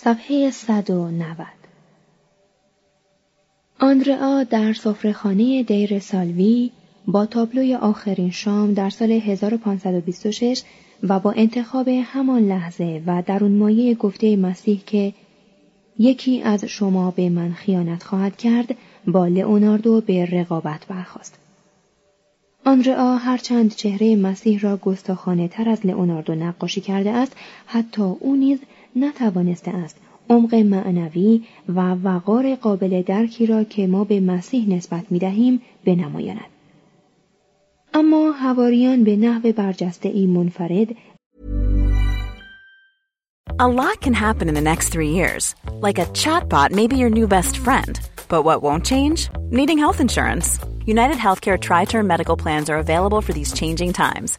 صفحه 190 آندرا در سفرهخانه دیر سالوی با تابلوی آخرین شام در سال 1526 و با انتخاب همان لحظه و در اون مایه گفته مسیح که یکی از شما به من خیانت خواهد کرد با لئوناردو به رقابت برخاست. آندرا هرچند چهره مسیح را گستاخانه تر از لئوناردو نقاشی کرده است حتی او نیز نتوانسته است عمق معنوی و وقار قابل درکی را که ما به مسیح نسبت می دهیم بنمایاند. اما هواریان به نحو برجسته ای منفرد A lot can happen in the next three years. Like a chatbot may be your new best friend. But what won't change? Needing health insurance. United Healthcare Tri Term Medical Plans are available for these changing times.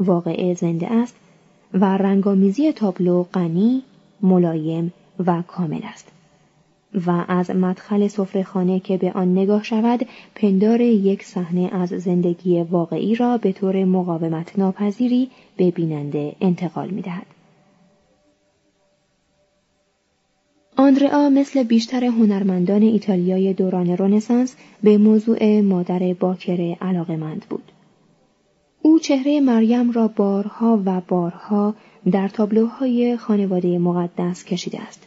واقعه زنده است و رنگامیزی تابلو غنی، ملایم و کامل است. و از مدخل سفرهخانه که به آن نگاه شود پندار یک صحنه از زندگی واقعی را به طور مقاومت ناپذیری به بیننده انتقال می دهد. آندرا مثل بیشتر هنرمندان ایتالیای دوران رنسانس به موضوع مادر باکره علاقمند بود. او چهره مریم را بارها و بارها در تابلوهای خانواده مقدس کشیده است.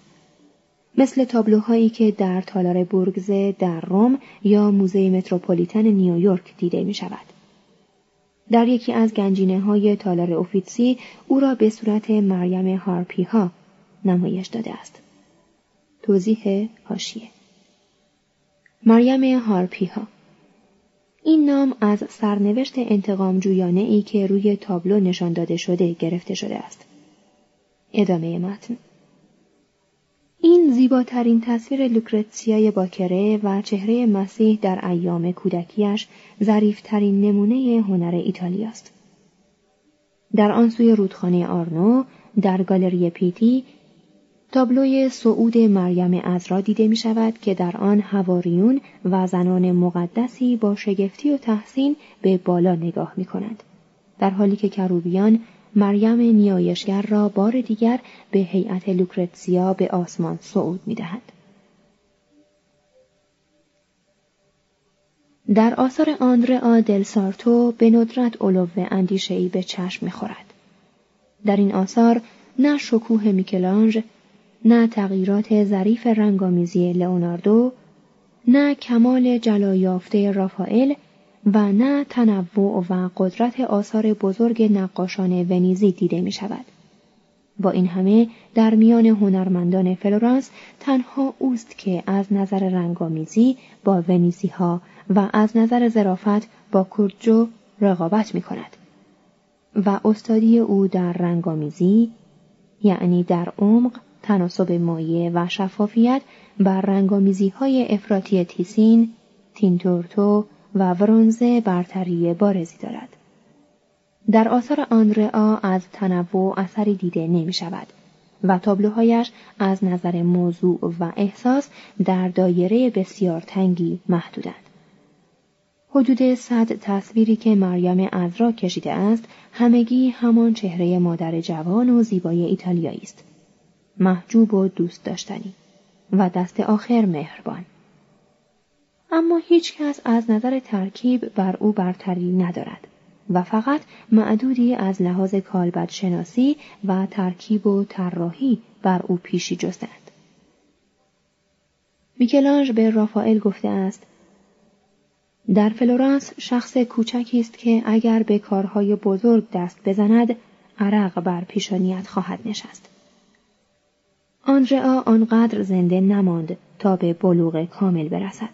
مثل تابلوهایی که در تالار بورگزه در روم یا موزه متروپولیتن نیویورک دیده می شود. در یکی از گنجینه های تالار اوفیتسی او را به صورت مریم هارپی ها نمایش داده است. توضیح هاشیه مریم هارپی ها این نام از سرنوشت انتقام ای که روی تابلو نشان داده شده گرفته شده است. ادامه متن این زیباترین تصویر لوکرتسیای باکره و چهره مسیح در ایام کودکیش ظریفترین نمونه هنر ایتالیاست. در آن سوی رودخانه آرنو در گالری پیتی تابلوی صعود مریم ازرا دیده می شود که در آن هواریون و زنان مقدسی با شگفتی و تحسین به بالا نگاه می کنند. در حالی که کروبیان مریم نیایشگر را بار دیگر به هیئت لوکرتسیا به آسمان صعود می دهد. در آثار آندره آدل سارتو به ندرت علو اندیشهای به چشم می‌خورد. در این آثار نه شکوه میکلانج، نه تغییرات ظریف رنگامیزی لئوناردو، نه کمال جلایافته رافائل و نه تنوع و قدرت آثار بزرگ نقاشان ونیزی دیده می شود. با این همه در میان هنرمندان فلورانس تنها اوست که از نظر رنگامیزی با ونیزی ها و از نظر ظرافت با کورجو رقابت می کند. و استادی او در رنگامیزی یعنی در عمق، تناسب مایه و شفافیت بر رنگامیزی های افراطی تیسین، تینتورتو و ورونزه برتری بارزی دارد. در آثار آنرا از تنوع اثری دیده نمی شود و تابلوهایش از نظر موضوع و احساس در دایره بسیار تنگی محدودند. حدود صد تصویری که مریم ازرا کشیده است همگی همان چهره مادر جوان و زیبای ایتالیایی است محجوب و دوست داشتنی و دست آخر مهربان اما هیچ کس از نظر ترکیب بر او برتری ندارد و فقط معدودی از لحاظ کالبد شناسی و ترکیب و طراحی بر او پیشی جستند. میکلانژ به رافائل گفته است در فلورانس شخص کوچکی است که اگر به کارهای بزرگ دست بزند عرق بر پیشانیت خواهد نشست. آندرئا آنقدر زنده نماند تا به بلوغ کامل برسد.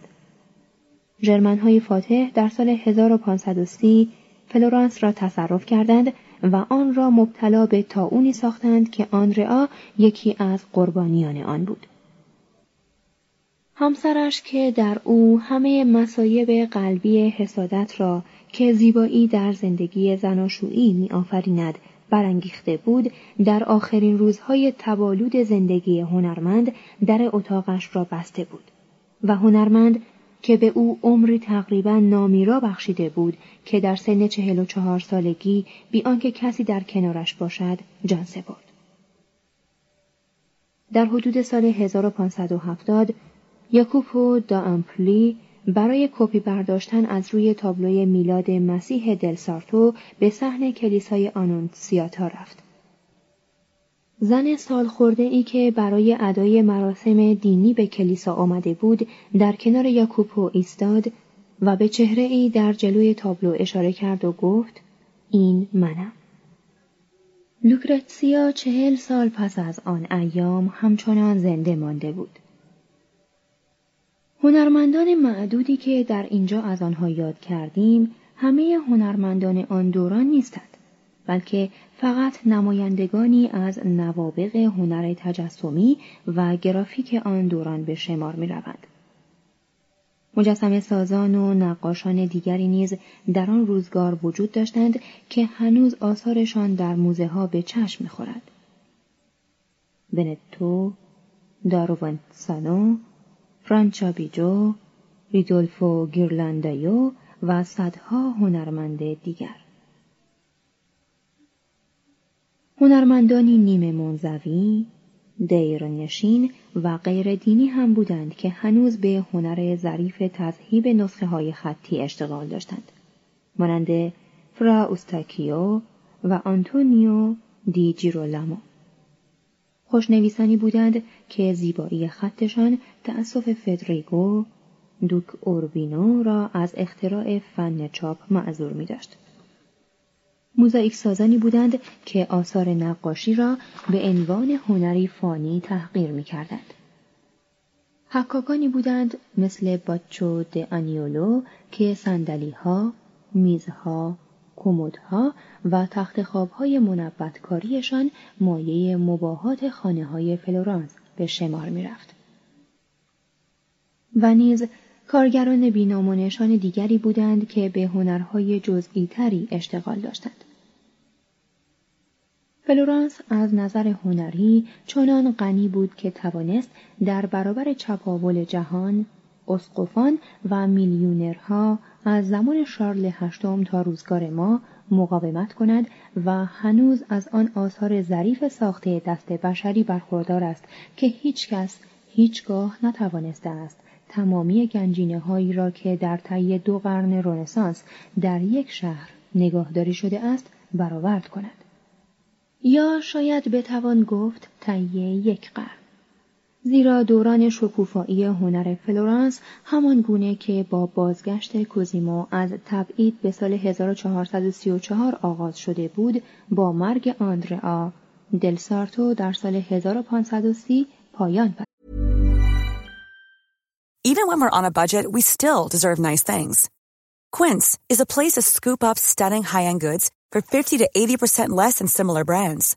های فاتح در سال 1530 فلورانس را تصرف کردند و آن را مبتلا به تاونی ساختند که آندرئا یکی از قربانیان آن بود. همسرش که در او همه مسایب قلبی حسادت را که زیبایی در زندگی زناشویی می آفریند برانگیخته بود در آخرین روزهای تبالود زندگی هنرمند در اتاقش را بسته بود و هنرمند که به او عمری تقریبا نامیرا بخشیده بود که در سن چهل و چهار سالگی بی آنکه کسی در کنارش باشد جان سپرد. در حدود سال 1570 یاکوپو دا امپلی برای کپی برداشتن از روی تابلوی میلاد مسیح دلسارتو به صحن کلیسای آنونسیاتا رفت. زن سال خورده ای که برای ادای مراسم دینی به کلیسا آمده بود در کنار یاکوپو ایستاد و به چهره ای در جلوی تابلو اشاره کرد و گفت این منم. لوکرتسیا چهل سال پس از آن ایام همچنان زنده مانده بود. هنرمندان معدودی که در اینجا از آنها یاد کردیم همه هنرمندان آن دوران نیستند بلکه فقط نمایندگانی از نوابق هنر تجسمی و گرافیک آن دوران به شمار می روند. مجسم سازان و نقاشان دیگری نیز در آن روزگار وجود داشتند که هنوز آثارشان در موزه ها به چشم می‌خورد. بنتو، داروونسانو، فرانچابیجو، ریدولفو گیرلاندایو و صدها هنرمند دیگر. هنرمندانی نیمه منزوی، دیرنشین و غیر دینی هم بودند که هنوز به هنر ظریف تذهیب نسخه های خطی اشتغال داشتند. مانند فرا اوستاکیو و آنتونیو دی جیرولامو. خوشنویسانی بودند که زیبایی خطشان تأسف فدریگو دوک اوربینو را از اختراع فن چاپ معذور می داشت. موزاییک سازانی بودند که آثار نقاشی را به عنوان هنری فانی تحقیر می کردند. حکاکانی بودند مثل باتچو د آنیولو که صندلی ها، میزها، کمدها و تخت خوابهای منبتکاریشان مایه مباهات خانه های فلورانس به شمار می رفت. و نیز کارگران بی‌نام دیگری بودند که به هنرهای جزئی تری اشتغال داشتند. فلورانس از نظر هنری چنان غنی بود که توانست در برابر چپاول جهان اسقفان و میلیونرها از زمان شارل هشتم تا روزگار ما مقاومت کند و هنوز از آن آثار ظریف ساخته دست بشری برخوردار است که هیچ کس هیچگاه نتوانسته است تمامی گنجینه هایی را که در طی دو قرن رنسانس در یک شهر نگاهداری شده است برآورد کند. یا شاید بتوان گفت طی یک قرن. زیرا دوران شکوفایی هنر فلورانس همان گونه که با بازگشت کوزیمو از تبعید به سال 1434 آغاز شده بود با مرگ آندرا دل سارتو در سال 1530 پایان پذیرد. Even when we're on a budget, we still deserve nice things. Quince is a place to scoop up stunning high-end goods for 50 to 80% less than similar brands.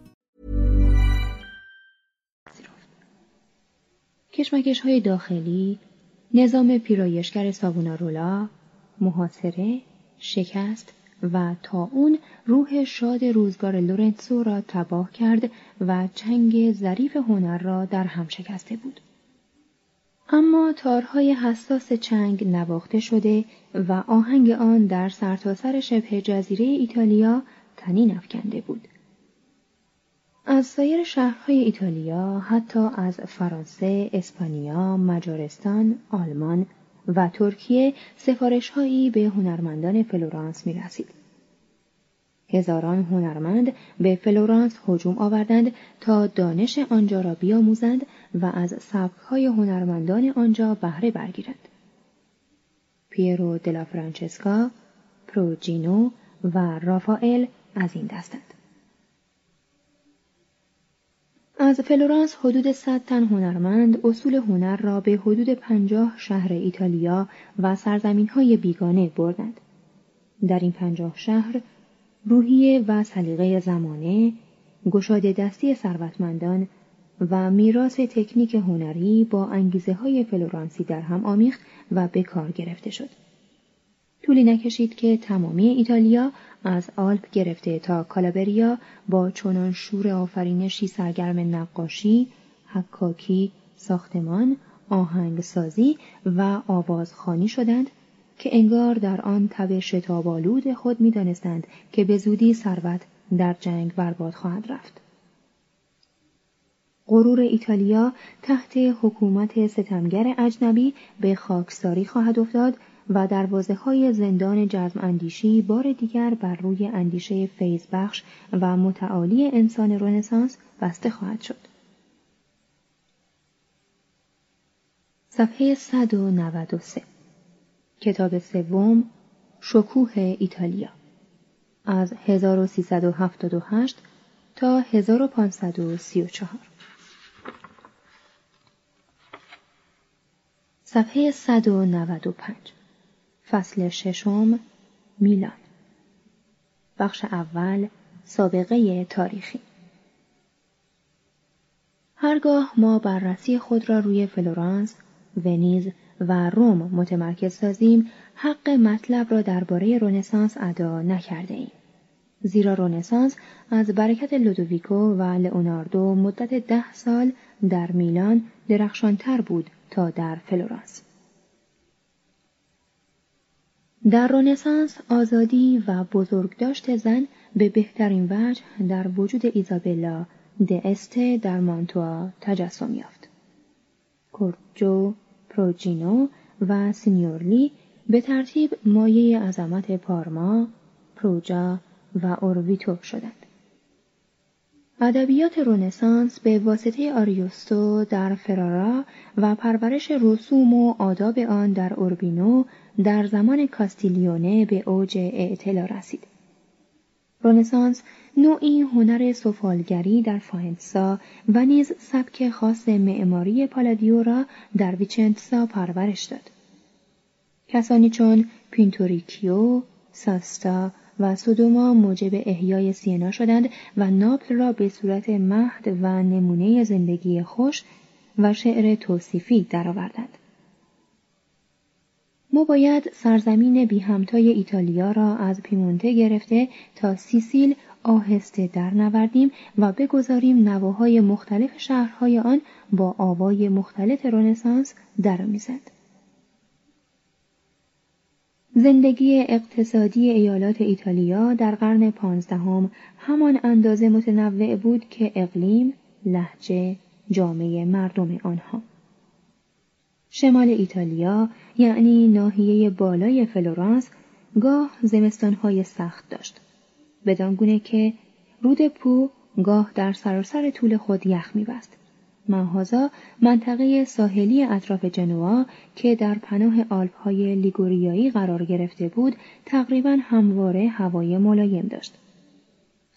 کشمکش های داخلی، نظام پیرایشگر ساوونارولا، محاصره، شکست و تا اون روح شاد روزگار لورنسو را تباه کرد و چنگ ظریف هنر را در هم شکسته بود. اما تارهای حساس چنگ نواخته شده و آهنگ آن در سرتاسر شبه جزیره ایتالیا طنین افکنده بود. از سایر شهرهای ایتالیا حتی از فرانسه، اسپانیا، مجارستان، آلمان و ترکیه سفارشهایی به هنرمندان فلورانس می رسید. هزاران هنرمند به فلورانس هجوم آوردند تا دانش آنجا را بیاموزند و از سبکهای هنرمندان آنجا بهره برگیرند. پیرو دلا فرانچسکا، پروجینو و رافائل از این دستند. از فلورانس حدود 100 تن هنرمند اصول هنر را به حدود پنجاه شهر ایتالیا و سرزمین های بیگانه بردند. در این پنجاه شهر روحیه و سلیقه زمانه، گشاده دستی ثروتمندان و میراث تکنیک هنری با انگیزه های فلورانسی در هم آمیخت و به کار گرفته شد. طولی نکشید که تمامی ایتالیا از آلپ گرفته تا کالابریا با چنان شور آفرینشی سرگرم نقاشی، حکاکی، ساختمان، آهنگسازی و آوازخانی شدند که انگار در آن تب شتابالود خود می‌دانستند که به زودی ثروت در جنگ برباد خواهد رفت. غرور ایتالیا تحت حکومت ستمگر اجنبی به خاکساری خواهد افتاد و دروازه های زندان جزم اندیشی بار دیگر بر روی اندیشه فیض بخش و متعالی انسان رنسانس بسته خواهد شد. صفحه 193 کتاب سوم شکوه ایتالیا. از 1378 تا 1534 صفحه 195 فصل ششم میلان بخش اول سابقه تاریخی هرگاه ما بررسی خود را روی فلورانس، ونیز و روم متمرکز سازیم حق مطلب را درباره رنسانس ادا نکرده ایم. زیرا رنسانس از برکت لودویکو و لئوناردو مدت ده سال در میلان درخشانتر بود تا در فلورانس. در رنسانس آزادی و بزرگداشت زن به بهترین وجه در وجود ایزابلا د استه در مانتوا تجسم یافت. کوردجو، پروجینو و سینیورلی به ترتیب مایه عظمت پارما، پروجا و اورویتو شدند. ادبیات رنسانس به واسطه آریوستو در فرارا و پرورش رسوم و آداب آن در اوربینو در زمان کاستیلیونه به اوج اعتلا رسید. رنسانس نوعی هنر سفالگری در فاینتسا و نیز سبک خاص معماری پالادیو را در ویچنتسا پرورش داد. کسانی چون پینتوریکیو، ساستا و سودوما موجب احیای سینا شدند و ناپل را به صورت مهد و نمونه زندگی خوش و شعر توصیفی درآوردند. ما باید سرزمین بی همتای ایتالیا را از پیمونته گرفته تا سیسیل آهسته درنوردیم و بگذاریم نواهای مختلف شهرهای آن با آوای مختلف رنسانس درآمیزد. زندگی اقتصادی ایالات ایتالیا در قرن پانزدهم همان اندازه متنوع بود که اقلیم، لحجه، جامعه مردم آنها. شمال ایتالیا یعنی ناحیه بالای فلورانس گاه زمستانهای سخت داشت. بدانگونه که رود پو گاه در سراسر طول خود یخ میبست. ماهازا منطقه ساحلی اطراف جنوا که در پناه آلپ های لیگوریایی قرار گرفته بود تقریبا همواره هوای ملایم داشت.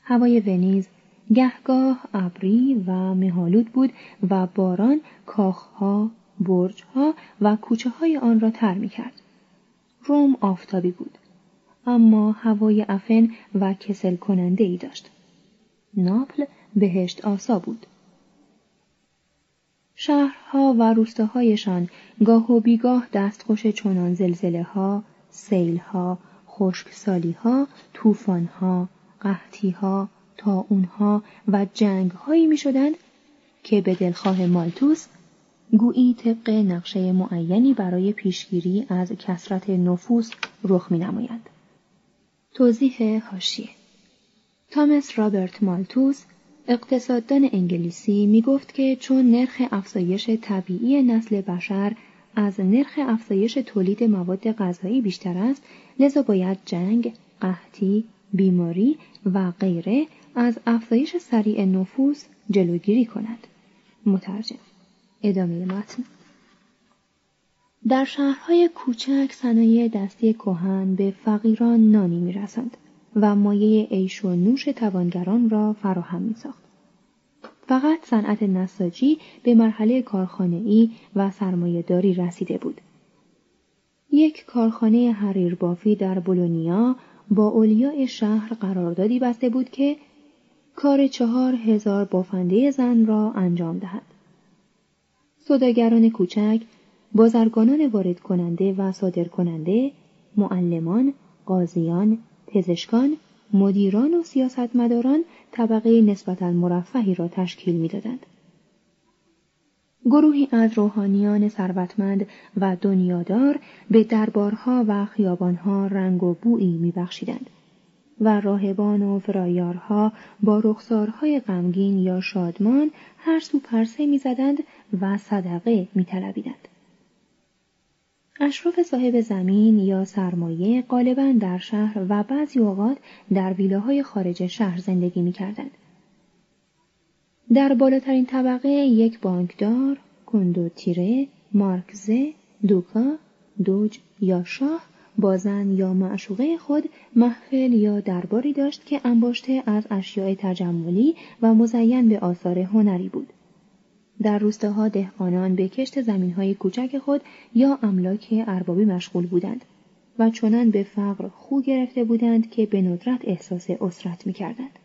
هوای ونیز گهگاه ابری و مهالود بود و باران کاخها، برجها و کوچه های آن را تر می کرد. روم آفتابی بود. اما هوای افن و کسل کننده ای داشت. ناپل بهشت آسا بود. شهرها و روستاهایشان گاه و بیگاه دستخوش چنان زلزله ها، سیل ها، خشکسالی ها، طوفان ها، قحطی ها، تاونها و جنگ هایی می شدند که به دلخواه مالتوس گویی طبق نقشه معینی برای پیشگیری از کسرت نفوس رخ می نمایند. توضیح هاشیه تامس رابرت مالتوس اقتصاددان انگلیسی می گفت که چون نرخ افزایش طبیعی نسل بشر از نرخ افزایش تولید مواد غذایی بیشتر است لذا باید جنگ، قحطی، بیماری و غیره از افزایش سریع نفوس جلوگیری کند. مترجم ادامه متن. در شهرهای کوچک صنایع دستی کهن به فقیران نانی می‌رسند و مایه عیش و نوش توانگران را فراهم میساخت. فقط صنعت نساجی به مرحله کارخانه‌ای و داری رسیده بود. یک کارخانه حریر بافی در بولونیا با اولیاء شهر قراردادی بسته بود که کار چهار هزار بافنده زن را انجام دهد. صداگران کوچک، بازرگانان وارد کننده و صادر کننده، معلمان، قاضیان، پزشکان، مدیران و سیاستمداران طبقه نسبتا مرفهی را تشکیل می‌دادند. گروهی از روحانیان ثروتمند و دنیادار به دربارها و خیابانها رنگ و بویی میبخشیدند و راهبان و فرایارها با رخسارهای غمگین یا شادمان هر سو پرسه می‌زدند و صدقه میطلبیدند. اشراف صاحب زمین یا سرمایه غالبا در شهر و بعضی اوقات در ویلاهای خارج شهر زندگی می‌کردند. در بالاترین طبقه یک بانکدار، کندوتیره، مارکزه، دوکا، دوج یا شاه با زن یا معشوقه خود محفل یا درباری داشت که انباشته از اشیاء تجملی و مزین به آثار هنری بود. در روستاها دهقانان به کشت زمینهای کوچک خود یا املاک اربابی مشغول بودند و چنان به فقر خو گرفته بودند که به ندرت احساس اسرت می کردند.